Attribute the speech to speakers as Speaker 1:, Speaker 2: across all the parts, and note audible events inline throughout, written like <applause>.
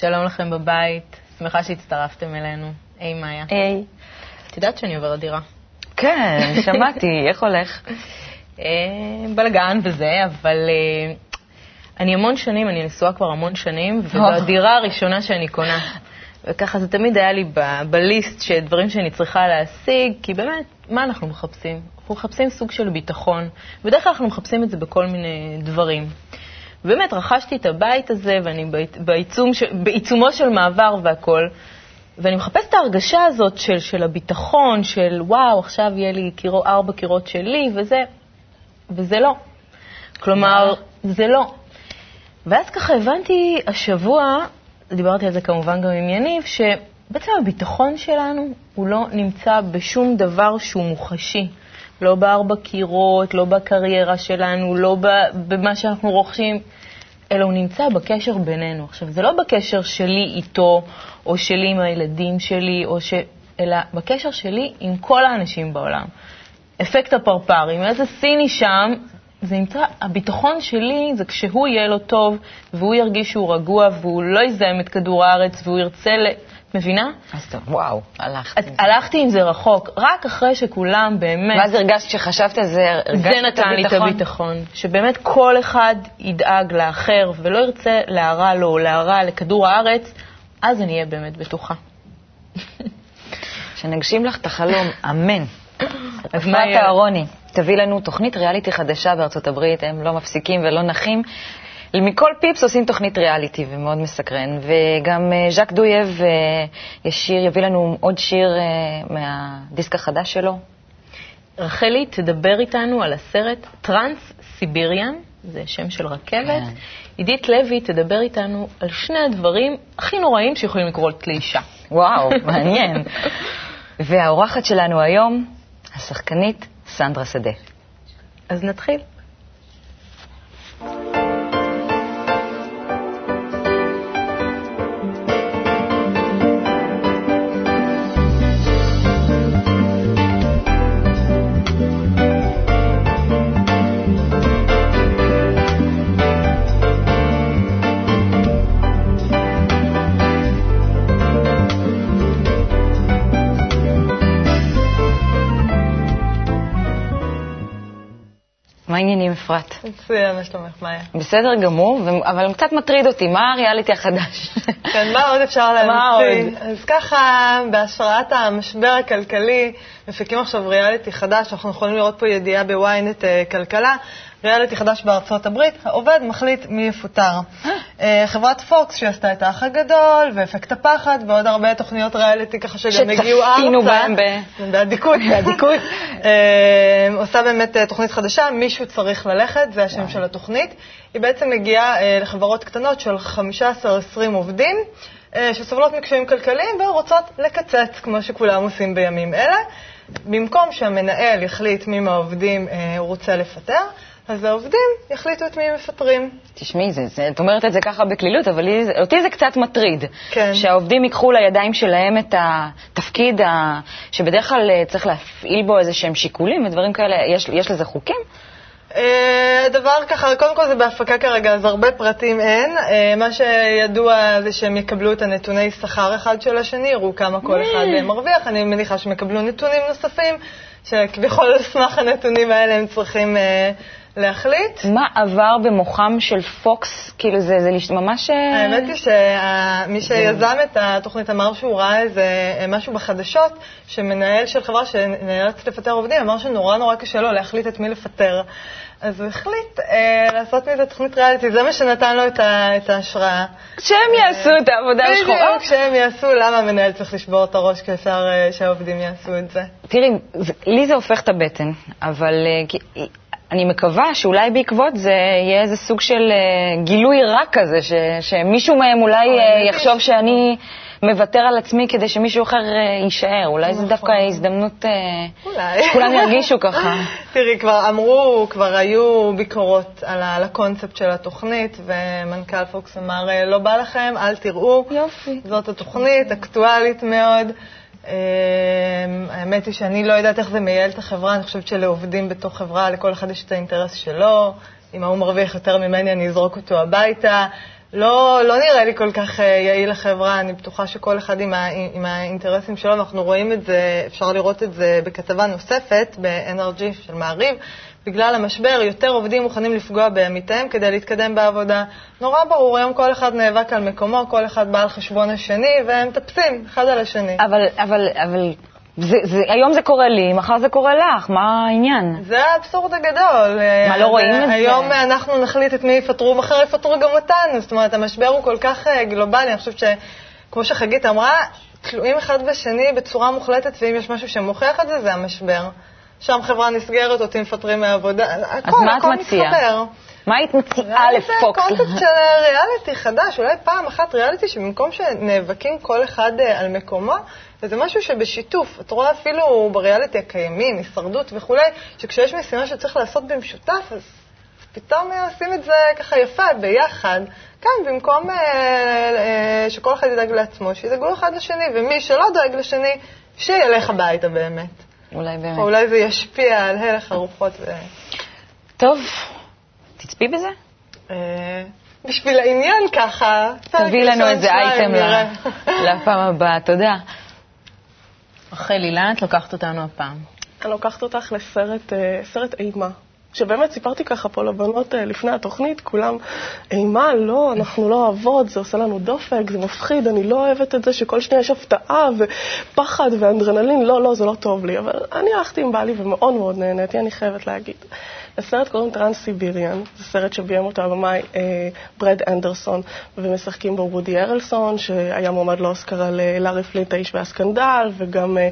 Speaker 1: שלום לכם בבית, שמחה שהצטרפתם אלינו. היי, מאיה.
Speaker 2: היי.
Speaker 1: את יודעת שאני עוברת דירה.
Speaker 2: כן, <laughs> שמעתי, איך הולך?
Speaker 1: אה, בלגן וזה, אבל אה, אני המון שנים, אני נשואה כבר המון שנים, וזו הדירה הראשונה שאני קונה. וככה זה תמיד היה לי ב- בליסט של דברים שאני צריכה להשיג, כי באמת, מה אנחנו מחפשים? אנחנו מחפשים סוג של ביטחון. בדרך כלל אנחנו מחפשים את זה בכל מיני דברים. באמת, רכשתי את הבית הזה, ואני בעיצ- בעיצום, בעיצומו של מעבר והכול, ואני מחפשת את ההרגשה הזאת של, של הביטחון, של וואו, עכשיו יהיה לי קירו, ארבע קירות שלי, וזה, וזה לא. כלומר, זה לא. ואז ככה הבנתי השבוע, דיברתי על זה כמובן גם עם יניב, שבעצם הביטחון שלנו הוא לא נמצא בשום דבר שהוא מוחשי. לא בארבע קירות, לא בקריירה שלנו, לא במה שאנחנו רוכשים, אלא הוא נמצא בקשר בינינו. עכשיו, זה לא בקשר שלי איתו, או שלי עם הילדים שלי, ש... אלא בקשר שלי עם כל האנשים בעולם. אפקט הפרפר, אם איזה סיני שם, זה נמצא, הביטחון שלי זה כשהוא יהיה לו טוב, והוא ירגיש שהוא רגוע, והוא לא יזהם את כדור הארץ, והוא ירצה מבינה?
Speaker 2: אז טוב, וואו, הלכת.
Speaker 1: אז הלכתי עם זה רחוק, רק אחרי שכולם באמת...
Speaker 2: ואז הרגשת, כשחשבת על זה, הרגשת
Speaker 1: זה נתן לי את הביטחון, שבאמת כל אחד ידאג לאחר ולא ירצה להרע לו או להרע לכדור הארץ, אז אני אהיה באמת בטוחה.
Speaker 2: שנגשים לך את החלום, אמן. <coughs> אפרת? אהרוני, תביא לנו תוכנית ריאליטי חדשה בארצות הברית, הם לא מפסיקים ולא נחים. מכל פיפס עושים תוכנית ריאליטי ומאוד מסקרן, וגם אה, ז'אק דויב אה, ישיר, יביא לנו עוד שיר אה, מהדיסק החדש שלו.
Speaker 1: רחלי תדבר איתנו על הסרט טרנס סיביריאן, זה שם של רכבת.
Speaker 2: כן.
Speaker 1: עידית לוי תדבר איתנו על שני הדברים הכי נוראים שיכולים לקרות לאישה.
Speaker 2: וואו, <laughs> מעניין. והאורחת שלנו היום, השחקנית סנדרה שדה.
Speaker 1: אז נתחיל.
Speaker 2: העניינים, אפרת?
Speaker 3: מצוין, מה שלומך, מאיה?
Speaker 2: בסדר גמור, אבל קצת מטריד אותי, מה הריאליטי החדש?
Speaker 3: כן, מה עוד אפשר <laughs> להמציא? אז ככה, בהשראת המשבר הכלכלי, מפיקים עכשיו ריאליטי חדש, אנחנו יכולים לראות פה ידיעה בוויינט אה, כלכלה, ריאליטי חדש בארצות הברית, העובד מחליט מי יפוטר. אה, חברת פוקס שעשתה את האח הגדול, ואפקט הפחד, ועוד הרבה תוכניות ריאליטי ככה שגם הגיעו ארצה.
Speaker 2: שצפינו בהם ב-
Speaker 3: באדיקות.
Speaker 2: באדיקות. <laughs>
Speaker 3: אה, עושה באמת אה, תוכנית חדשה, מישהו צריך ללכת, זה השם של התוכנית. היא בעצם מגיעה אה, לחברות קטנות של 15-20 עובדים, אה, שסובלות מקשיים כלכליים ורוצות לקצץ, כמו שכולם עושים בימים אלה. במקום שהמנהל יחליט מי מהעובדים אה, הוא רוצה לפטר, אז העובדים יחליטו את מי הם מפטרים.
Speaker 2: תשמעי, זה, זה, את אומרת את זה ככה בקלילות, אבל לי, אותי זה קצת מטריד.
Speaker 3: כן.
Speaker 2: שהעובדים ייקחו לידיים שלהם את התפקיד ה, שבדרך כלל אה, צריך להפעיל בו איזה שהם שיקולים ודברים כאלה. יש, יש לזה חוקים?
Speaker 3: אה, הדבר ככה, קודם כל זה בהפקה כרגע, אז הרבה פרטים אין. אה, מה שידוע זה שהם יקבלו את הנתוני שכר אחד של השני, יראו כמה כל אחד מרוויח. אני מניחה שהם יקבלו נתונים נוספים, שכביכול על סמך הנתונים האלה הם צריכים להחליט.
Speaker 2: מה עבר במוחם של פוקס? כאילו, זה, זה ממש... אה,
Speaker 3: האמת היא שמי שיזם את התוכנית אמר שהוא ראה איזה אה, משהו בחדשות, שמנהל של חברה שנאלץ לפטר עובדים, אמר שנורא נורא קשה לו להחליט את מי לפטר. אז הוא החליט אה, לעשות מזה תוכנית ריאליטי, זה מה שנתן לו את, ה, את ההשראה.
Speaker 2: שהם יעשו את העבודה השחורה.
Speaker 3: בדיוק, שהם יעשו, למה המנהל צריך לשבור את הראש כשאפשר אה, שהעובדים יעשו את זה?
Speaker 2: תראי, לי זה הופך את הבטן, אבל אה, אני מקווה שאולי בעקבות זה יהיה איזה סוג של אה, גילוי רע כזה, ש, שמישהו מהם אולי אה, יחשוב שאני מוותר על עצמי כדי שמישהו אחר אה, יישאר. אולי זו
Speaker 3: נכון.
Speaker 2: דווקא הזדמנות. שכולם ירגישו ככה. <laughs>
Speaker 3: תראי, כבר אמרו, כבר היו ביקורות על, הקונספט של התוכנית, ומנכ"ל פוקס אמר, "אה, לא בא לכם, אל תראו.
Speaker 2: יופי.
Speaker 3: זאת התוכנית, אקטואלית מאוד. אה, האמת היא שאני לא יודעת איך זה מייעל את החברה, אני חושבת שלעובדים בתוך חברה, לכל אחד יש את האינטרס שלו. אם ההוא מרוויח יותר ממני, אני אזרוק אותו הביתה. לא, לא נראה לי כל כך יעיל לחברה, אני בטוחה שכל אחד עם, ה, עם האינטרסים שלו, אנחנו רואים את זה, אפשר לראות את זה בכתבה נוספת ב-NRG של מעריב, בגלל המשבר, יותר עובדים מוכנים לפגוע בעמיתיהם כדי להתקדם בעבודה. נורא ברור, היום כל אחד נאבק על מקומו, כל אחד בא על חשבון השני, והם מטפסים אחד על השני.
Speaker 2: אבל, אבל, אבל זה, זה, היום זה קורה לי, מחר זה קורה לך, מה העניין?
Speaker 3: זה האבסורד הגדול.
Speaker 2: מה, לא רואים את זה?
Speaker 3: היום אנחנו נחליט את מי יפטרו, מחר יפטרו גם אותנו. זאת אומרת, המשבר הוא כל כך אה, גלובלי, אני חושבת שכמו שחגית אמרה, תלויים אחד בשני בצורה מוחלטת, ואם יש משהו שמוכיח את זה, זה המשבר. שם חברה נסגרת, אותי מפטרים מהעבודה, הכל, הכל מתחבר.
Speaker 2: מה היית מציעה לפוקס?
Speaker 3: זה קונספט של ריאליטי חדש, אולי פעם אחת ריאליטי שבמקום שנאבקים כל אחד אה, על מקומו, וזה משהו שבשיתוף, את רואה אפילו בריאליטי הקיימים, הישרדות וכולי, שכשיש משימה שצריך לעשות במשותף, אז פתאום עושים את זה ככה יפה, ביחד. כאן, במקום אה, אה, שכל אחד ידאג לעצמו, שידאגו אחד לשני, ומי שלא דואג לשני, שילך הביתה באמת.
Speaker 2: אולי באמת.
Speaker 3: או אולי זה ישפיע על הלך הרוחות. ו...
Speaker 2: טוב, תצפי בזה.
Speaker 3: אה, בשביל העניין ככה.
Speaker 2: תביאי לנו איזה אייטם לפעם הבאה, תודה.
Speaker 1: רחלי, לאן את לוקחת אותנו הפעם?
Speaker 4: אני לוקחת אותך לסרט אה, אימה. שבאמת סיפרתי ככה פה לבנות אה, לפני התוכנית, כולם, אימה, לא, אנחנו לא אוהבות, זה עושה לנו דופק, זה מפחיד, אני לא אוהבת את זה שכל שניה יש הפתעה ופחד ואדרנלין, לא, לא, זה לא טוב לי. אבל אני הלכתי עם בעלי ומאוד מאוד נהניתי, אני חייבת להגיד. הסרט קוראים טרנס-סיביריאן, זה סרט שביים אותו הבמאי אה, ברד אנדרסון, ומשחקים בו וודי הרלסון, שהיה מועמד לאוסקר על אה, לארי פלינט האיש והסקנדל, וגם אה,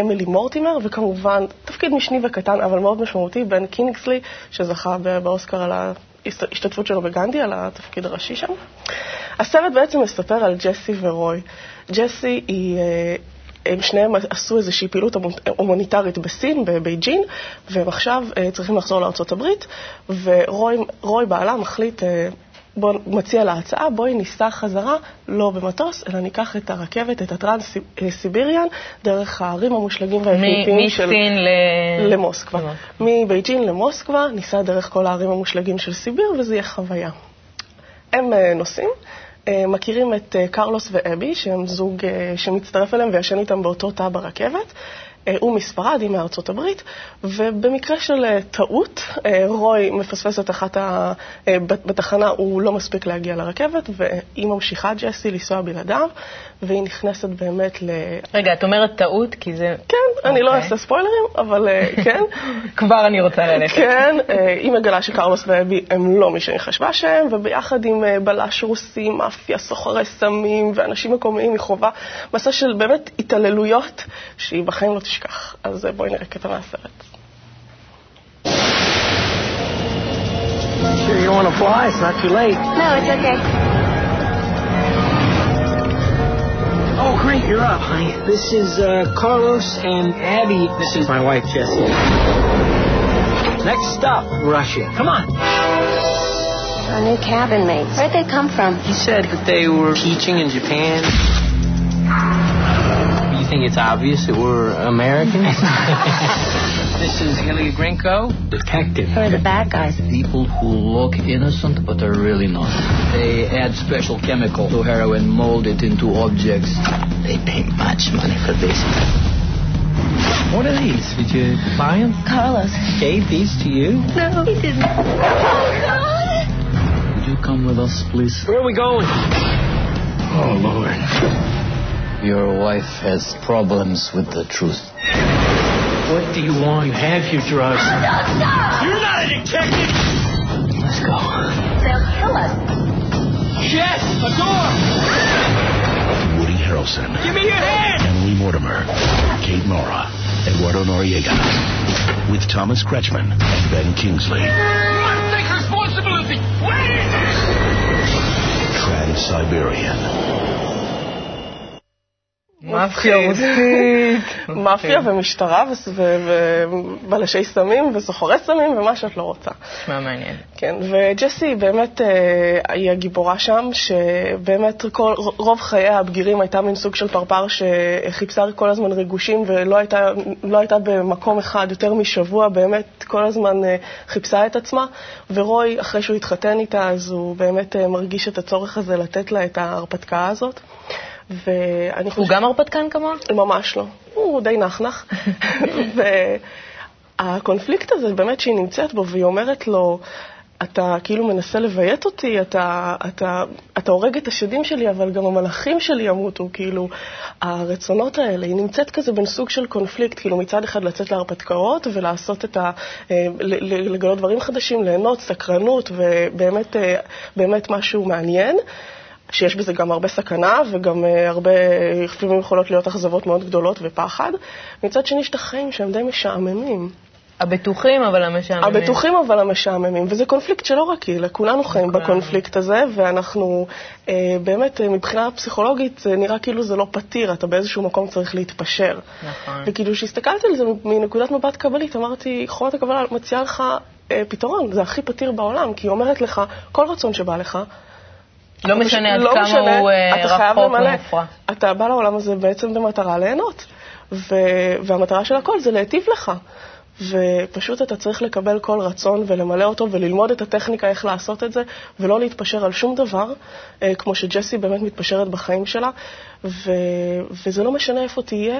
Speaker 4: אמילי מורטימר, וכמובן, תפקיד משני וקטן, אבל מאוד משמעותי, בן קינגסלי, שזכה באוסקר על ההשתתפות שלו בגנדי, על התפקיד הראשי שם. הסרט בעצם מספר על ג'סי ורוי. ג'סי היא... אה, הם שניהם עשו איזושהי פעילות הומניטרית בסין, בבייג'ין, והם עכשיו אה, צריכים לחזור לארה"ב, ורוי בעלה מחליט, אה, בוא, מציע לה הצעה, בואי ניסע חזרה, לא במטוס, אלא ניקח את הרכבת, את הטרנס-סיביריאן, דרך הערים המושלגים והיפהפיים של...
Speaker 1: מסין ל...
Speaker 4: למוסקבה. מבייג'ין למוסקבה, ניסע דרך כל הערים המושלגים של סיביר, וזה יהיה חוויה. הם אה, נוסעים. אה, מכירים את אה, קרלוס ואבי, שהם זוג אה, שמצטרף אליהם וישן איתם באותו תא ברכבת. הוא מספרד, היא מארצות הברית, ובמקרה של טעות, רוי מפספס את אחת ה... בתחנה, הוא לא מספיק להגיע לרכבת, והיא ממשיכה, ג'סי, לנסוע בלעדיו, והיא נכנסת באמת ל...
Speaker 1: רגע, את אומרת טעות, כי זה...
Speaker 4: כן, okay. אני לא אוקיי. אעשה ספוילרים, אבל <laughs> כן.
Speaker 1: כבר אני רוצה ללכת.
Speaker 4: כן, היא מגלה שקרלוס ואבי הם לא מי שאני חשבה שהם, וביחד עם בלש רוסי, מאפיה, סוחרי סמים ואנשים מקומיים, היא חובה מסע של באמת התעללויות שהיא בחיים לא תשכח. אז בואי נראה קטע מהסרט.
Speaker 5: Sure you don't want to fly? It's not too late.
Speaker 6: No, it's okay.
Speaker 5: Oh, great, you're up, honey. This is uh, Carlos and Abby. This is my wife, Jessie. Next stop, Russia. Come on.
Speaker 6: Our new cabin mates. Where'd they come from?
Speaker 5: He said that they were teaching in Japan. You think it's obvious that we're Americans? <laughs> this is Ilya Grinko, detective.
Speaker 6: Who are the bad guys?
Speaker 7: People who look innocent but are really not. They add special chemical to heroin, mold it into objects. They pay much money for this.
Speaker 5: What are these? Did you buy them?
Speaker 6: Carlos.
Speaker 5: Gave these to you?
Speaker 6: No, he didn't. Oh, God.
Speaker 7: Would you come with us, please?
Speaker 5: Where are we going?
Speaker 7: Oh, Lord. Your wife has problems with the truth.
Speaker 5: What do you want? You have your drugs.
Speaker 6: I'm No, stop!
Speaker 5: You're not a detective!
Speaker 7: Let's go.
Speaker 6: They'll kill us.
Speaker 5: Yes, a door!
Speaker 8: Woody Harrelson,
Speaker 5: Give me your hand!
Speaker 8: Emily Mortimer, Kate Mora, Eduardo Noriega, with Thomas Kretschmann and Ben Kingsley.
Speaker 5: You must take responsibility! Wait!
Speaker 8: Trans-Siberian.
Speaker 1: מאפיה. רוסית.
Speaker 4: מאפיה ומשטרה ובלשי סמים וסוחרי סמים ומה שאת לא רוצה.
Speaker 1: נשמע מעניין.
Speaker 4: כן, וג'סי באמת אה, היא הגיבורה שם, שבאמת כל, רוב חייה הבגירים הייתה מין סוג של פרפר שחיפשה כל הזמן ריגושים ולא הייתה, לא הייתה במקום אחד יותר משבוע, באמת כל הזמן אה, חיפשה את עצמה, ורוי, אחרי שהוא התחתן איתה, אז הוא באמת אה, מרגיש את הצורך הזה לתת לה את ההרפתקה הזאת. ואני
Speaker 1: הוא גם הרפתקן כמוה?
Speaker 4: ממש לא. הוא די נחנך. <laughs> והקונפליקט הזה, באמת שהיא נמצאת בו, והיא אומרת לו, אתה כאילו מנסה לביית אותי, אתה, אתה, אתה הורג את השדים שלי, אבל גם המלאכים שלי ימותו, כאילו, הרצונות האלה, היא נמצאת כזה בין סוג של קונפליקט, כאילו מצד אחד לצאת להרפתקאות ולעשות את ה... אה, לגלות דברים חדשים, ליהנות, סקרנות, ובאמת אה, באמת משהו מעניין. שיש בזה גם הרבה סכנה וגם אה, הרבה, לפעמים יכולות להיות אכזבות מאוד גדולות ופחד. מצד שני יש את החיים שהם די משעממים.
Speaker 1: הבטוחים, אבל המשעממים.
Speaker 4: הבטוחים אבל המשעממים, וזה קונפליקט שלא רק היא, כולנו חיים. בקונפליקט הזה, ואנחנו אה, באמת, אה, מבחינה פסיכולוגית, זה נראה כאילו זה לא פתיר, אתה באיזשהו מקום צריך להתפשר.
Speaker 1: נכון.
Speaker 4: וכאילו, כשהסתכלתי על זה מנקודת מבט קבלית, אמרתי, חומת הקבלה מציעה לך אה, פתרון, זה הכי פתיר בעולם, כי היא אומרת לך, כל רצון שבא לך,
Speaker 1: לא משנה עד
Speaker 4: לא
Speaker 1: כמה
Speaker 4: משנה,
Speaker 1: הוא אה, רחוק. ומופרע.
Speaker 4: אתה בא לעולם הזה בעצם במטרה ליהנות, ו... והמטרה של הכל זה להיטיב לך. ופשוט אתה צריך לקבל כל רצון ולמלא אותו וללמוד את הטכניקה איך לעשות את זה, ולא להתפשר על שום דבר, אה, כמו שג'סי באמת מתפשרת בחיים שלה, ו... וזה לא משנה איפה תהיה.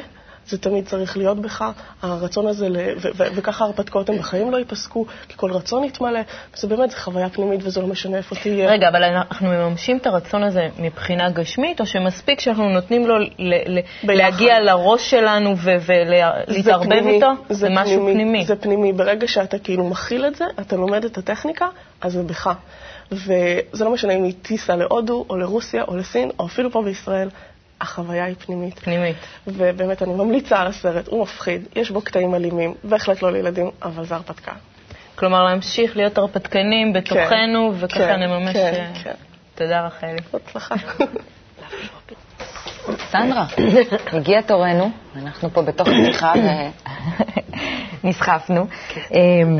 Speaker 4: זה תמיד צריך להיות בך, הרצון הזה, ל... ו- ו- וככה ההרפתקאות הם בחיים לא ייפסקו, כי כל רצון יתמלא, וזה באמת, זה חוויה פנימית וזה לא משנה איפה תהיה.
Speaker 1: רגע, אבל אנחנו מממשים את הרצון הזה מבחינה גשמית, או שמספיק שאנחנו נותנים לו ל- ל-. להגיע לראש שלנו ו- ולהתערבב
Speaker 4: פנימי,
Speaker 1: איתו? זה משהו פנימי.
Speaker 4: זה פנימי. ברגע שאתה כאילו מכיל את זה, אתה לומד את הטכניקה, אז זה בך. וזה לא משנה אם היא טיסה להודו, או לרוסיה, או לסין, או אפילו פה בישראל, החוויה היא פנימית.
Speaker 1: פנימית.
Speaker 4: ובאמת, אני ממליצה על הסרט, הוא מפחיד, יש בו קטעים אלימים, בהחלט לא לילדים, אבל זה הרפתקה.
Speaker 1: כלומר, להמשיך להיות הרפתקנים בתוכנו, וככה
Speaker 4: כן,
Speaker 1: נממש...
Speaker 4: כן,
Speaker 1: אה,
Speaker 4: כן.
Speaker 1: תודה, רחלי.
Speaker 4: בהצלחה.
Speaker 2: סנדרה, הגיע תורנו, אנחנו פה בתוך שיחה ונסחפנו. אמ,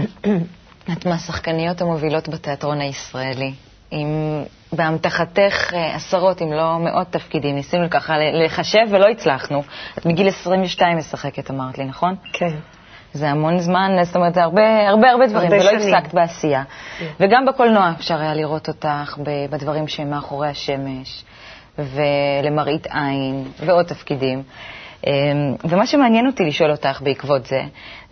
Speaker 2: את מהשחקניות המובילות בתיאטרון הישראלי. עם, באמתחתך אה, עשרות, אם לא מאות תפקידים. ניסינו ככה לחשב ולא הצלחנו. את מגיל 22 משחקת, אמרת לי, נכון?
Speaker 6: כן.
Speaker 2: זה המון זמן, זאת אומרת, זה הרבה הרבה, הרבה דברים,
Speaker 6: הרבה
Speaker 2: ולא
Speaker 6: שנים.
Speaker 2: הפסקת בעשייה. וגם בקולנוע אפשר היה לראות אותך בדברים שהם מאחורי השמש, ולמראית עין, ועוד תפקידים. אמ, ומה שמעניין אותי לשאול אותך בעקבות זה,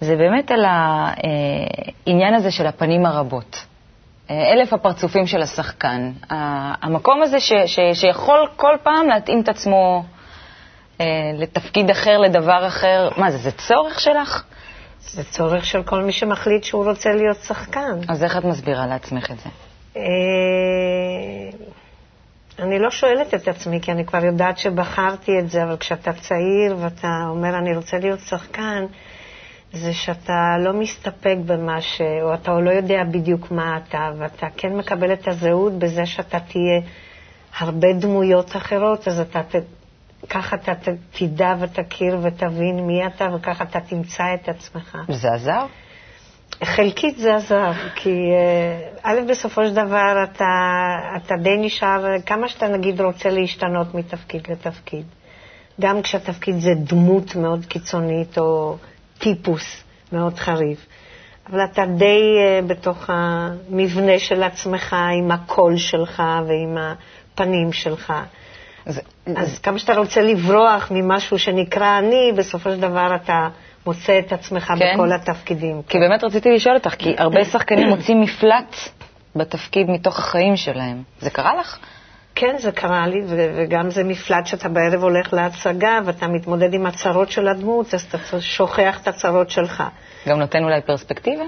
Speaker 2: זה באמת על העניין הזה של הפנים הרבות. אה, אלף הפרצופים של השחקן. המקום הזה ש, ש, שיכול כל פעם להתאים את עצמו אה, לתפקיד אחר, לדבר אחר. מה זה, זה צורך שלך?
Speaker 6: זה צורך של כל מי שמחליט שהוא רוצה להיות שחקן.
Speaker 2: אז איך את מסבירה לעצמך את זה?
Speaker 6: אה, אני לא שואלת את עצמי, כי אני כבר יודעת שבחרתי את זה, אבל כשאתה צעיר ואתה אומר, אני רוצה להיות שחקן, זה שאתה לא מסתפק במה ש... או אתה לא יודע בדיוק מה אתה, ואתה כן מקבל את הזהות בזה שאתה תהיה הרבה דמויות אחרות, אז אתה ת... ככה אתה ת... תדע ותכיר ותבין מי אתה, וככה אתה תמצא את עצמך.
Speaker 2: זה עזר?
Speaker 6: חלקית זה עזר, כי אה, א', בסופו של דבר אתה, אתה די נשאר, כמה שאתה נגיד רוצה להשתנות מתפקיד לתפקיד. גם כשהתפקיד זה דמות מאוד קיצונית או טיפוס מאוד חריף. אבל אתה די אה, בתוך המבנה של עצמך, עם הקול שלך ועם הפנים שלך.
Speaker 2: זה,
Speaker 6: אז כמה שאתה רוצה לברוח ממשהו שנקרא אני, בסופו של דבר אתה מוצא את עצמך
Speaker 2: כן?
Speaker 6: בכל התפקידים.
Speaker 2: כי באמת רציתי לשאול אותך, כי הרבה <coughs> שחקנים מוצאים מפלט בתפקיד מתוך החיים שלהם. זה קרה לך?
Speaker 6: כן, זה קרה לי, ו- וגם זה מפלט שאתה בערב הולך להצגה ואתה מתמודד עם הצרות של הדמות, אז אתה שוכח את הצרות שלך.
Speaker 2: גם נותן אולי פרספקטיבה?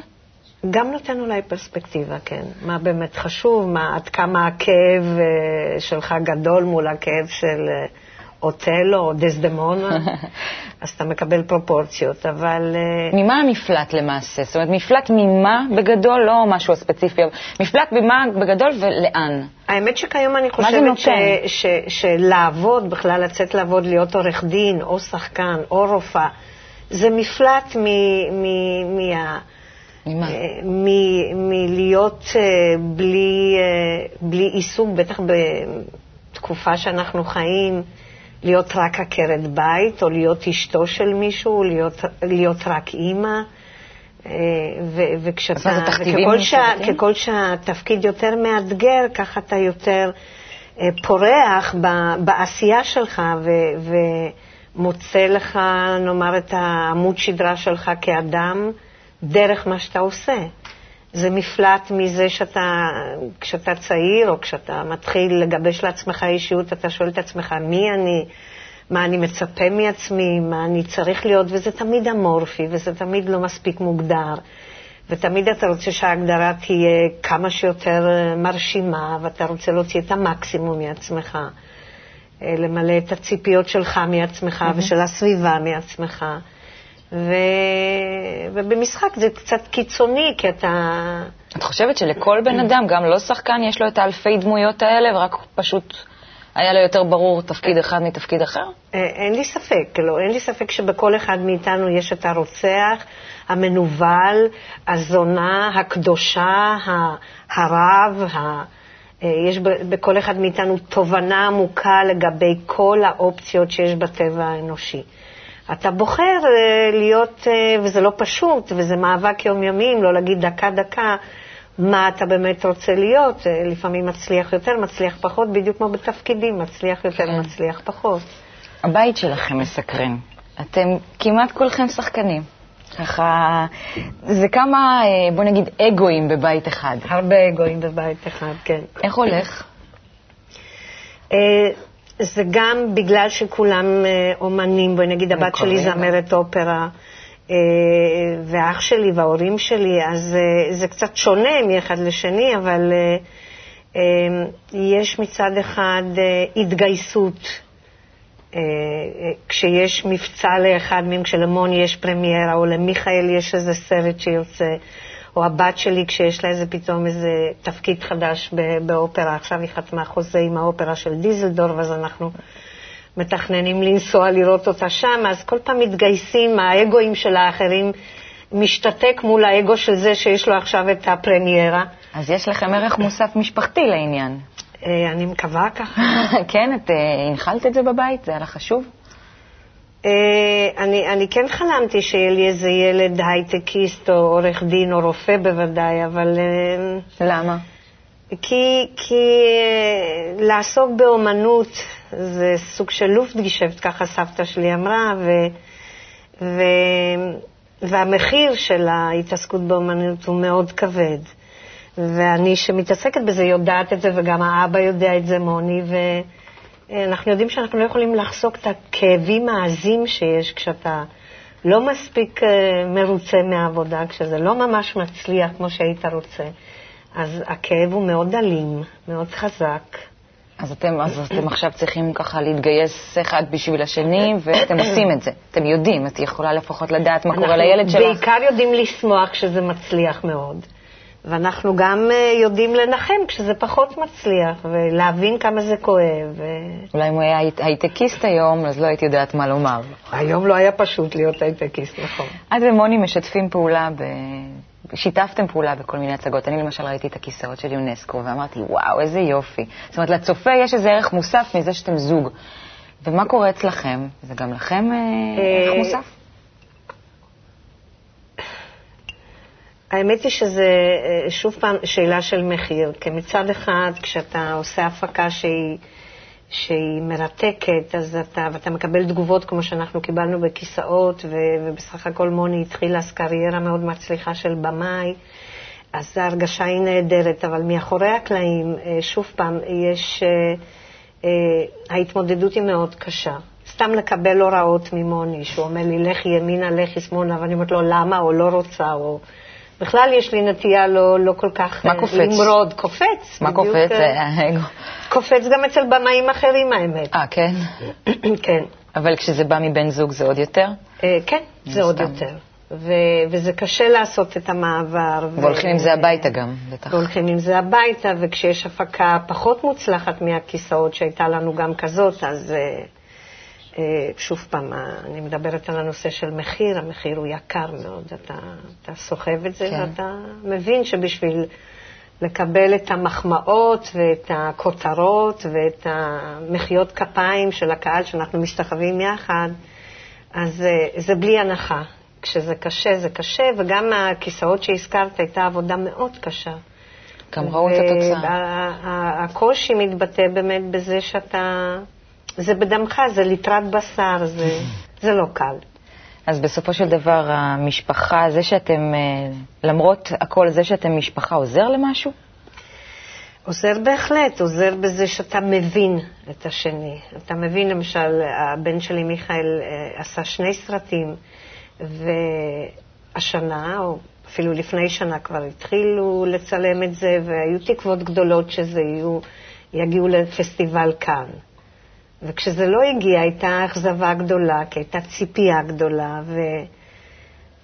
Speaker 6: גם נותן אולי פרספקטיבה, כן. מה באמת חשוב, מה, עד כמה הכאב uh, שלך גדול מול הכאב של uh, אוטלו או דסדמונה. <laughs> אז אתה מקבל פרופורציות, אבל... אה,
Speaker 2: ממה המפלט למעשה? זאת אומרת, מפלט ממה בגדול, לא משהו ספציפי, מפלט ממה בגדול ולאן?
Speaker 6: האמת שכיום אני חושבת ש, ש, שלעבוד, בכלל לצאת לעבוד, להיות עורך דין, או שחקן, או רופאה, זה מפלט מ... מ, מה,
Speaker 2: ממה?
Speaker 6: אה, מלהיות אה, בלי, בלי עיסוק, בטח בתקופה שאנחנו חיים. להיות רק עקרת בית, או להיות אשתו של מישהו, להיות, להיות רק אימא. אה, ו- וכשאתה, וככל שה, ככל שהתפקיד יותר מאתגר, ככה אתה יותר אה, פורח ב- בעשייה שלך ו- ומוצא לך, נאמר, את העמוד שדרה שלך כאדם דרך מה שאתה עושה. זה מפלט מזה שאתה, כשאתה צעיר או כשאתה מתחיל לגבש לעצמך אישיות, אתה שואל את עצמך מי אני, מה אני מצפה מעצמי, מה אני צריך להיות, וזה תמיד אמורפי וזה תמיד לא מספיק מוגדר. ותמיד אתה רוצה שההגדרה תהיה כמה שיותר מרשימה, ואתה רוצה להוציא את המקסימום מעצמך, אה, למלא את הציפיות שלך מעצמך mm-hmm. ושל הסביבה מעצמך. ו... ובמשחק זה קצת קיצוני, כי אתה...
Speaker 2: את חושבת שלכל בן אדם, גם לא שחקן, יש לו את האלפי דמויות האלה, ורק פשוט היה לו יותר ברור תפקיד אחד מתפקיד אחר?
Speaker 6: אה, אין לי ספק, לא, אין לי ספק שבכל אחד מאיתנו יש את הרוצח, המנוול, הזונה, הקדושה, הרב, ה... אה, יש בכל אחד מאיתנו תובנה עמוקה לגבי כל האופציות שיש בטבע האנושי. אתה בוחר אה, להיות, אה, וזה לא פשוט, וזה מאבק יומיומי, אם לא להגיד דקה-דקה, מה אתה באמת רוצה להיות. אה, לפעמים מצליח יותר, מצליח פחות, בדיוק כמו בתפקידים, מצליח יותר, כן. מצליח פחות.
Speaker 2: הבית שלכם מסקרן. אתם כמעט כולכם שחקנים. ככה, זה כמה, בוא נגיד, אגואים בבית אחד.
Speaker 6: הרבה אגואים בבית אחד, כן.
Speaker 2: איך הולך?
Speaker 6: זה גם בגלל שכולם אה, אומנים, בואי נגיד הבת שלי זמרת אופרה, אה, ואח שלי וההורים שלי, אז אה, זה קצת שונה מאחד לשני, אבל יש מצד אחד התגייסות. כשיש מבצע לאחד מהם, כשלמון יש פרמיירה, או למיכאל יש איזה סרט שיוצא, או הבת שלי כשיש לה איזה פתאום איזה תפקיד חדש באופרה, עכשיו היא חתמה חוזה עם האופרה של דיזלדור, אז אנחנו מתכננים לנסוע לראות אותה שם, אז כל פעם מתגייסים, האגואים של האחרים משתתק מול האגו של זה שיש לו עכשיו את הפרמיירה.
Speaker 2: אז יש לכם ערך מוסף משפחתי לעניין.
Speaker 6: אה, אני מקווה ככה. <laughs>
Speaker 2: כן, את אה, הנחלת את זה בבית? זה היה לך חשוב?
Speaker 6: אה, אני, אני כן חלמתי שיהיה לי איזה ילד הייטקיסט או עורך דין או רופא בוודאי, אבל...
Speaker 2: אה, למה?
Speaker 6: כי, כי אה, לעסוק באומנות זה סוג של לופטגישפט, ככה סבתא שלי אמרה, ו, ו, והמחיר של ההתעסקות באומנות הוא מאוד כבד. ואני שמתעסקת בזה יודעת את זה, וגם האבא יודע את זה, מוני, ו... אנחנו יודעים שאנחנו לא יכולים לחסוק את הכאבים העזים שיש כשאתה לא מספיק אה, מרוצה מהעבודה, כשזה לא ממש מצליח כמו שהיית רוצה. אז הכאב הוא מאוד אלים, מאוד חזק.
Speaker 2: אז אתם, אז אתם עכשיו צריכים ככה להתגייס אחד בשביל השני, ואתם עושים את זה. אתם יודעים, את יכולה לפחות לדעת מה קורה לילד שלך.
Speaker 6: אנחנו בעיקר יודעים לשמוח כשזה מצליח מאוד. ואנחנו גם אה, יודעים לנחם כשזה פחות מצליח, ולהבין כמה זה כואב.
Speaker 2: אולי אם הוא היה הייטקיסט היום, אז לא הייתי יודעת מה לומר.
Speaker 6: היום לא היה פשוט להיות הייטקיסט, נכון.
Speaker 2: את ומוני משתפים פעולה ב... שיתפתם פעולה בכל מיני הצגות. אני למשל ראיתי את הכיסאות של יונסקו ואמרתי, וואו, איזה יופי. זאת אומרת, לצופה יש איזה ערך מוסף מזה שאתם זוג. ומה קורה אצלכם? זה גם לכם אה, ערך מוסף?
Speaker 6: האמת היא שזה אה, שוב פעם שאלה של מחיר, כי מצד אחד, כשאתה עושה הפקה שהיא, שהיא מרתקת, אז אתה, ואתה מקבל תגובות כמו שאנחנו קיבלנו בכיסאות, ו, ובסך הכל מוני התחילה אז קריירה מאוד מצליחה של במאי, אז ההרגשה היא נהדרת, אבל מאחורי הקלעים, אה, שוב פעם, יש, אה, ההתמודדות היא מאוד קשה. סתם לקבל הוראות ממוני, שהוא אומר לי, לכי ימינה, לכי שמאלה, ואני אומרת לו, למה, או לא רוצה, או... בכלל יש לי נטייה לא, לא כל כך
Speaker 2: מה קופץ?
Speaker 6: למרוד. קופץ.
Speaker 2: מה קופץ?
Speaker 6: אה, קופץ גם אצל במאים אחרים, האמת.
Speaker 2: אה, כן? <clears throat>
Speaker 6: כן.
Speaker 2: אבל כשזה בא מבן זוג זה עוד יותר?
Speaker 6: אה, כן, זה עוד יותר. ו- וזה קשה לעשות את המעבר.
Speaker 2: והולכים עם זה הביתה גם, בטח.
Speaker 6: והולכים עם זה הביתה, וככשיש הפקה פחות מוצלחת מהכיסאות, שהייתה לנו גם כזאת, אז אה, אה, שוב פעם, אה, אני מדברת על הנושא של מחיר, המחיר הוא יקר מאוד. אתה, אתה סוחב את זה
Speaker 2: כן.
Speaker 6: ואתה מבין שבשביל לקבל את המחמאות ואת הכותרות ואת המחיאות כפיים של הקהל שאנחנו משתחווים יחד, אז אה, זה בלי הנחה. כשזה קשה, זה קשה, וגם הכיסאות שהזכרת הייתה עבודה מאוד קשה.
Speaker 2: גם ראו את התוצאה.
Speaker 6: והקושי מתבטא באמת בזה שאתה... זה בדמך, זה ליטרת בשר, זה, זה לא קל.
Speaker 2: אז בסופו של דבר, המשפחה, זה שאתם, אה, למרות הכל, זה שאתם משפחה, עוזר למשהו?
Speaker 6: עוזר בהחלט, עוזר בזה שאתה מבין את השני. אתה מבין, למשל, הבן שלי מיכאל אה, עשה שני סרטים, והשנה, או אפילו לפני שנה, כבר התחילו לצלם את זה, והיו תקוות גדולות שזה יהיו, יגיעו לפסטיבל כאן. וכשזה לא הגיע, הייתה אכזבה גדולה, כי הייתה ציפייה גדולה,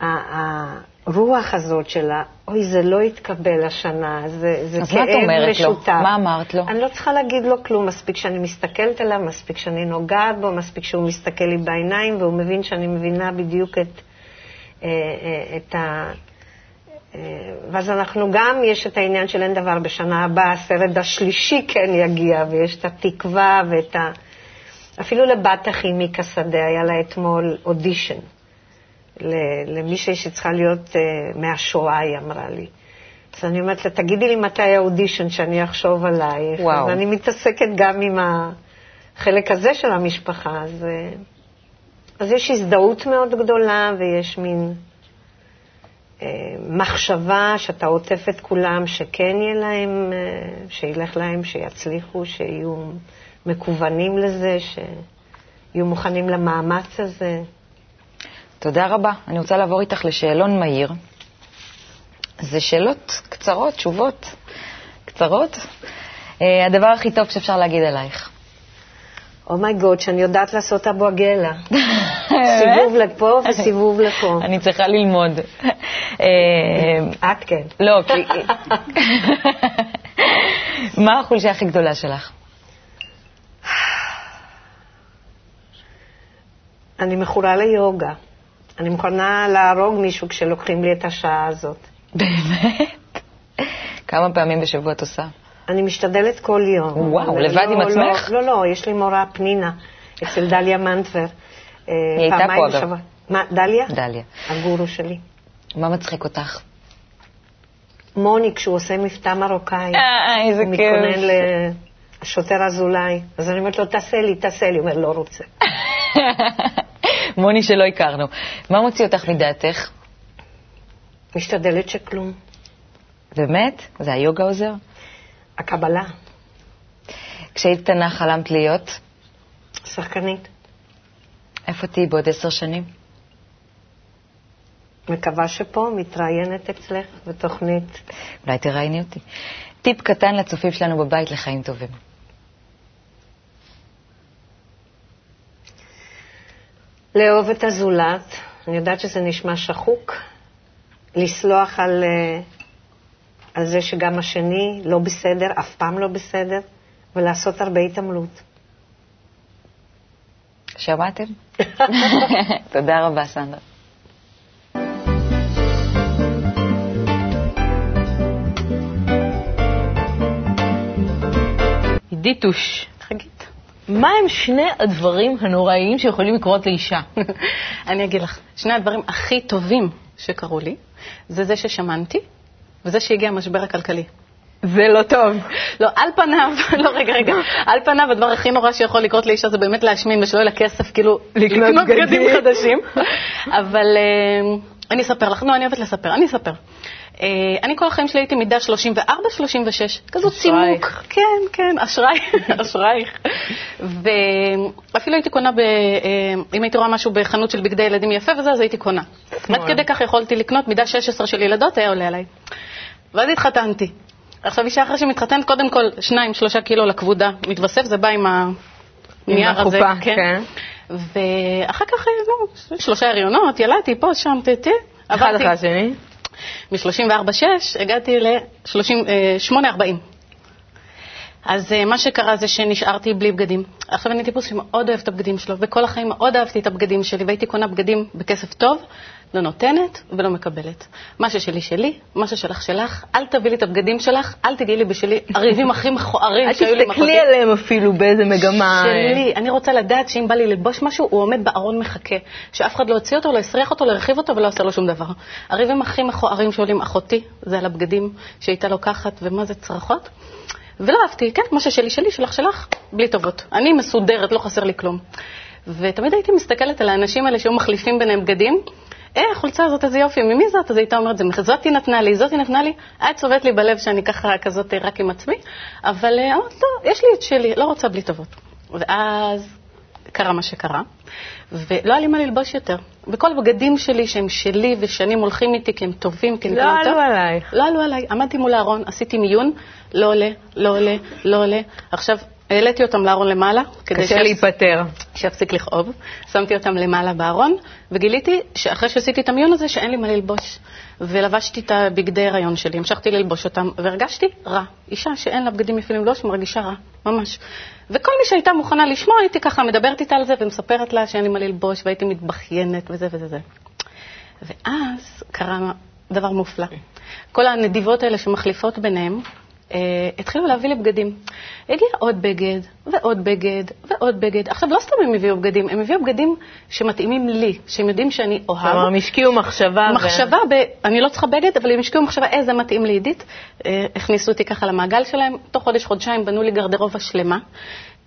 Speaker 6: והרוח הזאת שלה, אוי, זה לא התקבל השנה, זה, זה
Speaker 2: אז
Speaker 6: כאב
Speaker 2: מה את אומרת
Speaker 6: משותף.
Speaker 2: לו? מה אמרת לו?
Speaker 6: אני לא צריכה להגיד לו כלום, מספיק שאני מסתכלת עליו, מספיק שאני נוגעת בו, מספיק שהוא מסתכל לי בעיניים, והוא מבין שאני מבינה בדיוק את, אה, אה, את ה... אה, ואז אנחנו גם, יש את העניין של אין דבר בשנה הבאה, הסרט השלישי כן יגיע, ויש את התקווה ואת ה... אפילו לבת אחי מיקה שדה היה לה אתמול אודישן. למישהי שצריכה להיות uh, מהשואה, היא אמרה לי. אז אני אומרת לה, תגידי לי מתי האודישן שאני אחשוב עלייך.
Speaker 2: וואו.
Speaker 6: אז אני מתעסקת גם עם החלק הזה של המשפחה. אז, אה, אז יש הזדהות מאוד גדולה ויש מין אה, מחשבה שאתה עוטף את כולם, שכן יהיה להם, אה, שילך להם, שיצליחו, שיהיו מקוונים לזה, שיהיו מוכנים למאמץ הזה.
Speaker 2: תודה רבה. אני רוצה לעבור איתך לשאלון מהיר. זה שאלות קצרות, תשובות קצרות. אה, הדבר הכי טוב שאפשר להגיד עלייך.
Speaker 6: אומייגוד, שאני יודעת לעשות אבו-עגלה. <laughs> סיבוב לפה וסיבוב לפה. <laughs>
Speaker 2: אני צריכה ללמוד. אה,
Speaker 6: את כן.
Speaker 2: לא, כי... <laughs> מה החולשה הכי גדולה שלך?
Speaker 6: אני מכורה ליוגה. אני מוכנה להרוג מישהו כשלוקחים לי את השעה הזאת.
Speaker 2: באמת? כמה פעמים בשבוע את עושה?
Speaker 6: אני משתדלת כל יום.
Speaker 2: וואו, לבד
Speaker 6: לא,
Speaker 2: עם
Speaker 6: לא,
Speaker 2: עצמך?
Speaker 6: לא, לא, יש לי מורה פנינה, אצל דליה מנטבר. היא
Speaker 2: הייתה פה, אגב.
Speaker 6: מה, דליה?
Speaker 2: דליה.
Speaker 6: הגורו שלי.
Speaker 2: מה מצחיק אותך?
Speaker 6: מוני, כשהוא עושה מבטא מרוקאי,
Speaker 2: אה, איזה
Speaker 6: הוא
Speaker 2: כיף.
Speaker 6: מתכונן לשוטר אזולאי. אז אני אומרת לו, תעשה לי, תעשה לי. הוא אומר, לא רוצה. <laughs>
Speaker 2: מוני שלא הכרנו. מה מוציא אותך מדעתך?
Speaker 6: משתדלת שכלום.
Speaker 2: באמת? זה היוגה עוזר?
Speaker 6: הקבלה,
Speaker 2: כשהיית קטנה חלמת להיות?
Speaker 6: שחקנית.
Speaker 2: איפה תהיי בעוד עשר שנים?
Speaker 6: מקווה שפה, מתראיינת אצלך בתוכנית.
Speaker 2: אולי תראייני אותי. טיפ קטן לצופים שלנו בבית לחיים טובים.
Speaker 6: לאהוב את הזולת, אני יודעת שזה נשמע שחוק, לסלוח על, אה, על זה שגם השני לא בסדר, אף פעם לא בסדר, ולעשות הרבה התעמלות.
Speaker 2: שמעתם? <laughs> תודה רבה, סנדרה.
Speaker 1: עידית מה הם שני הדברים הנוראיים שיכולים לקרות לאישה? <laughs>
Speaker 9: אני אגיד לך, שני הדברים הכי טובים שקרו לי, זה זה ששמנתי, וזה שהגיע המשבר הכלכלי.
Speaker 1: זה לא טוב.
Speaker 9: לא, על פניו, <laughs> לא, רגע, רגע, על פניו הדבר הכי נורא שיכול לקרות לאישה זה באמת להשמין ושלא יהיה לה כסף, כאילו,
Speaker 1: לקנות בגדים.
Speaker 9: חדשים. <laughs> אבל אה, אני אספר לך, נו, אני אוהבת לספר, אני אספר. אה, אני כל החיים שלי הייתי מידה 34-36, כזאת צימוק.
Speaker 1: אשרייך.
Speaker 9: כן, כן, אשראי, <laughs> אשרייך. ואפילו הייתי קונה, ב, אה, אם הייתי רואה משהו בחנות של בגדי ילדים יפה וזה, אז הייתי קונה. עד כדי כך יכולתי לקנות, מידה 16 של ילדות היה עולה עליי. ואז התחתנתי. עכשיו, אישה אחרי שמתחתנת, קודם כל, שניים, שלושה קילו לכבודה מתווסף, זה בא עם הנייר הזה.
Speaker 1: החופה, כן.
Speaker 9: ואחר כך, נו, שלושה הריונות, ילדתי פה, שם, תה, תה.
Speaker 1: אחד אחרי השני.
Speaker 9: מ-34.6 הגעתי ל-8.40. אז אה, מה שקרה זה שנשארתי בלי בגדים. עכשיו אני טיפוס שמאוד אוהב את הבגדים שלו, וכל החיים מאוד אהבתי את הבגדים שלי, והייתי קונה בגדים בכסף טוב, לא נותנת ולא מקבלת. מה ששלי שלי, מה ששלך שלך, אל תביאי לי את הבגדים שלך, אל תגיעי לי בשלי, הריבים הכי מכוערים שהיו לי
Speaker 1: אל תסתכלי עליהם אפילו באיזה מגמה...
Speaker 9: שלי, אני רוצה לדעת שאם בא לי ללבוש משהו, הוא עומד בארון מחכה. שאף אחד לא הוציא אותו, לא הסריח אותו, לא הרחיב אותו ולא עשה לו שום דבר. הריבים הכי מכוערים שעולים, אחותי, זה על הבגדים שהייתה לוקחת, ומה זה צרחות. ולא אהבתי, כן, מה ששלי שלי, שלך שלך, בלי טובות. אני מסודרת, לא חסר לי כלום. ותמיד הייתי מסתכלת על האנשים האלה שהיו מחליפים ביניהם בגדים. אה, החולצה הזאת, איזה יופי, ממי זאת? אז הייתה אומרת, זאתי נתנה לי, זאתי נתנה לי. היה צובט לי בלב שאני ככה כזאת רק עם עצמי, אבל אה, אמרתי, לא, יש לי את שלי, לא רוצה בלי טובות. ואז קרה מה שקרה, ולא היה לי מה ללבוש יותר. וכל הבגדים שלי, שהם שלי ושנים הולכים איתי כי הם טובים, כי אני
Speaker 1: לא עלו עלייך.
Speaker 9: לא עלו עליי. עמדתי מול הארון, עשיתי מיון, לא עולה, לא עולה, לא עולה. עכשיו, העליתי אותם לארון למעלה.
Speaker 1: קשה להיפטר.
Speaker 9: שיפסיק לכאוב. שמתי אותם למעלה בארון, וגיליתי שאחרי שעשיתי את המיון הזה, שאין לי מה ללבוש. ולבשתי את הבגדי הריון שלי, המשכתי ללבוש אותם, והרגשתי רע. אישה שאין לה בגדים יפים ללבוש, מרגישה רע, ממש. וכל מי שהייתה מוכנה לשמוע, הייתי ככה מדברת איתה על זה ומספרת לה שאין לי מה ללבוש, והייתי מתבכיינת וזה וזה זה. ואז קרה דבר מופלא. כל הנדיבות האלה שמחליפות ביניהם, אה, התחילו להביא לי בגדים. הגיע עוד בגד, ועוד בגד, ועוד בגד. עכשיו, לא סתם הם הביאו בגדים, הם הביאו בגדים שמתאימים לי, שהם יודעים שאני אוהב.
Speaker 1: כלומר, הם השקיעו מחשבה.
Speaker 9: מחשבה, ו... ב... אני לא צריכה בגד, אבל הם השקיעו מחשבה איזה מתאים לעידית. אה, הכניסו אותי ככה למעגל שלהם, תוך חודש-חודשיים בנו לי גרדרובה שלמה.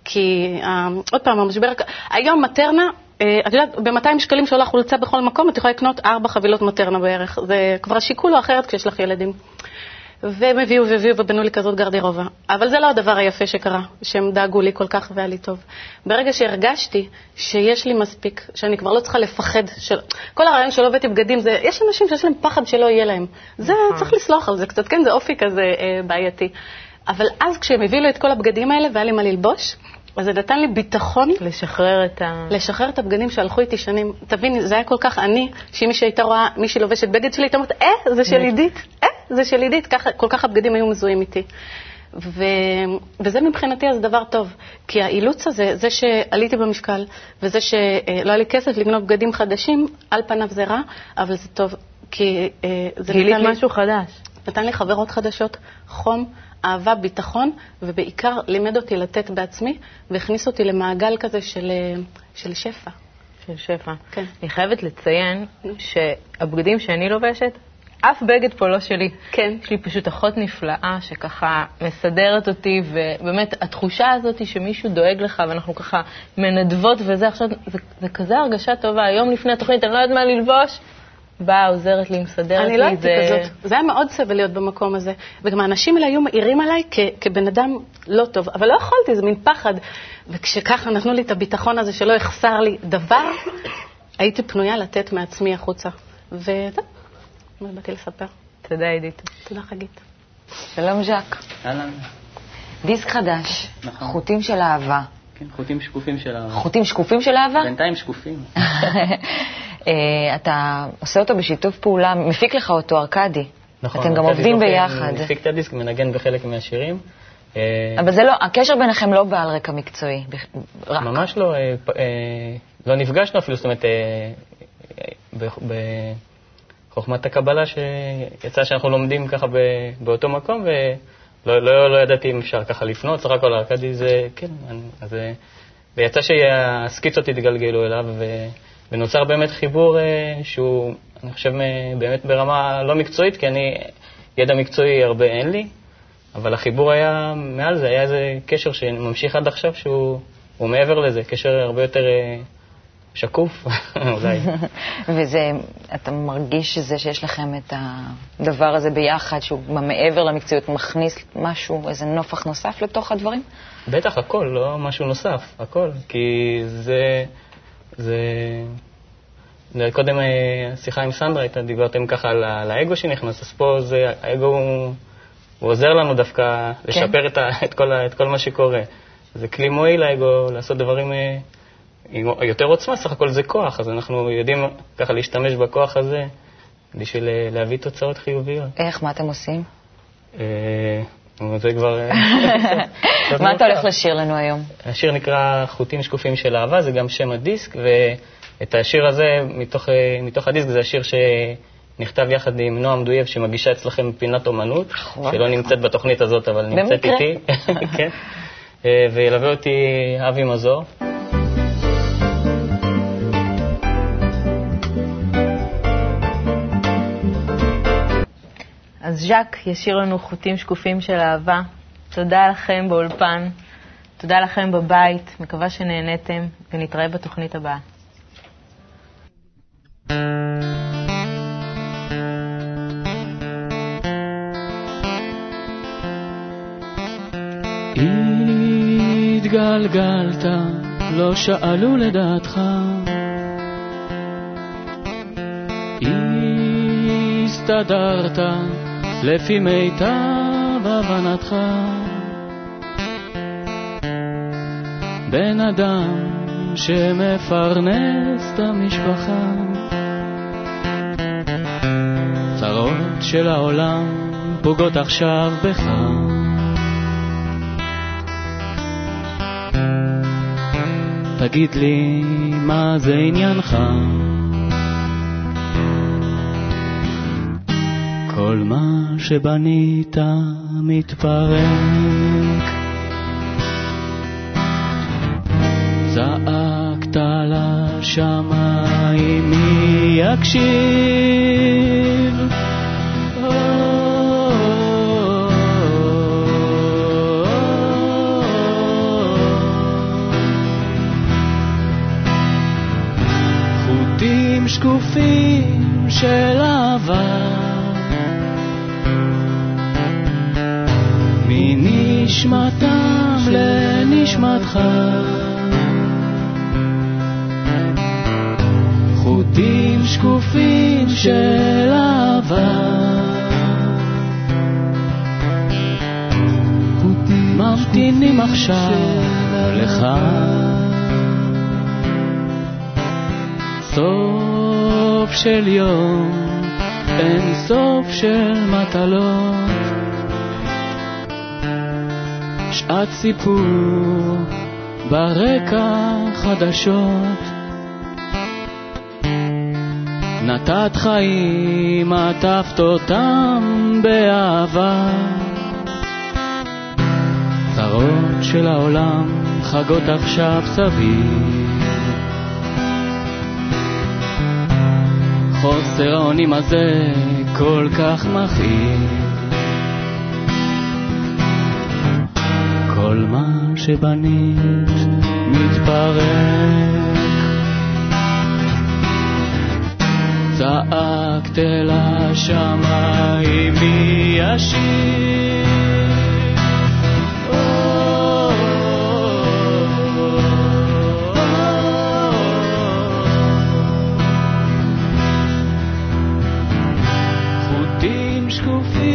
Speaker 9: כי, אה, עוד פעם, המשבר, היום מטרנה, אה, את יודעת, ב-200 שקלים שעולה חולצה בכל מקום, את יכולה לקנות ארבע חבילות מטרנה בערך. זה כבר השיקול הוא אחרת כשיש לך ילדים. והם הביאו והביאו ובנו לי כזאת גרדירובה. אבל זה לא הדבר היפה שקרה, שהם דאגו לי כל כך והיה לי טוב. ברגע שהרגשתי שיש לי מספיק, שאני כבר לא צריכה לפחד, של... כל הרעיון שלא הבאתי בגדים זה, יש אנשים שיש להם פחד שלא יהיה להם. זה,
Speaker 1: נכון.
Speaker 9: צריך לסלוח על זה קצת, כן, זה אופי כזה אה, בעייתי. אבל אז כשהם הביאו לי את כל הבגדים האלה והיה לי מה ללבוש, אז זה נתן לי ביטחון.
Speaker 1: לשחרר את ה...
Speaker 9: לשחרר את הבגדים שהלכו איתי שנים. תביני, זה היה כל כך עני, שאם מישהי הייתה רואה מישהי לובשת בגד שלי, הייתה אומרת, אה, זה של עידית, אה, זה של עידית, כל כך הבגדים היו מזוהים איתי. ו... וזה מבחינתי אז דבר טוב, כי האילוץ הזה, זה שעליתי במשקל, וזה שלא היה לי כסף לקנות בגדים חדשים, על פניו זה רע, אבל זה טוב, כי אה, זה
Speaker 1: גילית
Speaker 9: נתן לי...
Speaker 1: משהו חדש.
Speaker 9: נתן לי חברות חדשות, חום, אהבה, ביטחון, ובעיקר לימד אותי לתת בעצמי, והכניס אותי למעגל כזה של, אה, של שפע.
Speaker 1: של שפע.
Speaker 9: כן.
Speaker 1: אני חייבת לציין שהבגדים שאני לובשת, אף בגד פה לא שלי.
Speaker 9: כן.
Speaker 1: יש לי פשוט אחות נפלאה שככה מסדרת אותי, ובאמת התחושה הזאת שמישהו דואג לך ואנחנו ככה מנדבות וזה עכשיו, זה, זה כזה הרגשה טובה. היום לפני התוכנית אני לא יודעת מה ללבוש, באה, עוזרת לי, מסדרת לי.
Speaker 9: אני לא הייתי
Speaker 1: זה...
Speaker 9: כזאת. זה היה מאוד סבל להיות במקום הזה. וגם האנשים האלה היו מעירים עליי כ- כבן אדם לא טוב, אבל לא יכולתי, זה מין פחד. וכשככה נתנו לי את הביטחון הזה שלא יחסר לי דבר, הייתי פנויה לתת מעצמי החוצה. וזהו, מה באתי לספר.
Speaker 1: תודה, עידית.
Speaker 9: תודה, חגית.
Speaker 2: שלום ז'אק.
Speaker 10: אהלן.
Speaker 2: דיסק חדש,
Speaker 10: נכון.
Speaker 2: חוטים של אהבה.
Speaker 10: כן, חוטים שקופים של ה...
Speaker 2: חוטים שקופים של אהבה?
Speaker 10: בינתיים שקופים. <laughs>
Speaker 2: אה, אתה עושה אותו בשיתוף פעולה, מפיק לך אותו ארכדי.
Speaker 10: נכון.
Speaker 2: אתם גם עובדים ביחד.
Speaker 10: מפיק את הדיסק, מנגן בחלק מהשירים. אה,
Speaker 2: אבל זה לא, הקשר ביניכם לא בעל רקע מקצועי. רק.
Speaker 10: ממש לא, אה, אה, לא נפגשנו אפילו, זאת אומרת, בחוכמת הקבלה שיצא שאנחנו לומדים ככה באותו מקום, ולא לא, לא ידעתי אם אפשר ככה לפנות, סך הכל ארכדי זה, כן, אני- אז... ויצא שהסקיצות התגלגלו אליו, ונוצר באמת חיבור אה, שהוא, אני חושב, אה, באמת ברמה לא מקצועית, כי אני, ידע מקצועי הרבה אין לי, אבל החיבור היה מעל זה, היה איזה קשר שממשיך עד עכשיו שהוא הוא מעבר לזה, קשר הרבה יותר אה, שקוף, <laughs> אולי. <laughs>
Speaker 2: וזה, אתה מרגיש שזה שיש לכם את הדבר הזה ביחד, שהוא מעבר למקצועיות, מכניס משהו, איזה נופח נוסף לתוך הדברים?
Speaker 10: בטח, הכל, לא משהו נוסף, הכל. כי זה... זה... קודם אה, השיחה עם סנדרה הייתה, דיברתם ככה על, על האגו שנכנס, אז פה זה, האגו הוא, הוא עוזר לנו דווקא לשפר את, ה, את, כל, את כל מה שקורה. זה כלי מועיל האגו לעשות דברים אה, עם יותר עוצמה, סך הכל זה כוח, אז אנחנו יודעים ככה להשתמש בכוח הזה בשביל אה, להביא תוצאות חיוביות.
Speaker 2: איך, מה אתם עושים?
Speaker 10: זה כבר... אה, <laughs>
Speaker 2: מה אתה. הולך לשיר לנו היום?
Speaker 10: השיר נקרא חוטים שקופים של אהבה, זה גם שם הדיסק, ואת השיר הזה, מתוך, אה, מתוך הדיסק, זה השיר שנכתב יחד עם נועם דויב, שמגישה אצלכם פינת אומנות, שלא נמצאת בתוכנית הזאת, אבל נמצאת. איתי. <laughs> כן. אה, וילווה אותי אבי מזור.
Speaker 1: ז'אק ישיר לנו חוטים שקופים של אהבה. תודה לכם באולפן, תודה לכם בבית, מקווה שנהניתם, ונתראה בתוכנית הבאה.
Speaker 11: התגלגלת, לא שאלו לדעתך. הסתדרת לפי מיטב הבנתך. בן אדם שמפרנס את המשפחה. צרות של העולם פוגעות עכשיו בך. תגיד לי, מה זה עניינך? כל מה שבנית מתפרק. זעקת לשמיים, מי יקשיב? שקופים של אהבה מנשמתם לנשמתך. חוטים שקופים של אהבה. ממתינים עכשיו לך. סוף של יום, אין סוף של מטלות. שעת סיפור ברקע חדשות. נתת חיים, עטפת אותם באהבה. צרות של העולם חגות עכשיו סביב. חוסר האונים הזה כל כך מכאיב. שבנית מתפרק. צעקת אל השמיים מי? חוטים שקופים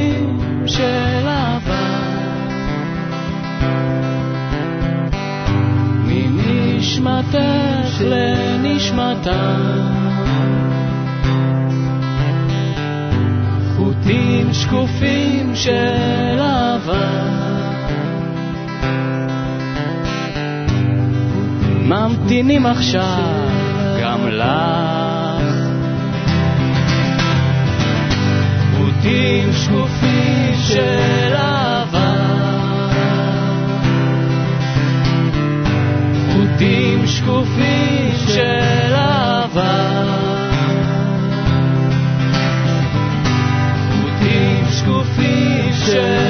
Speaker 11: מנשמתך לנשמתה חוטים שקופים של אהבה. ממתינים עכשיו גם לך. חוטים שקופים של עתים שקופים של אהבה. עתים שקופים של...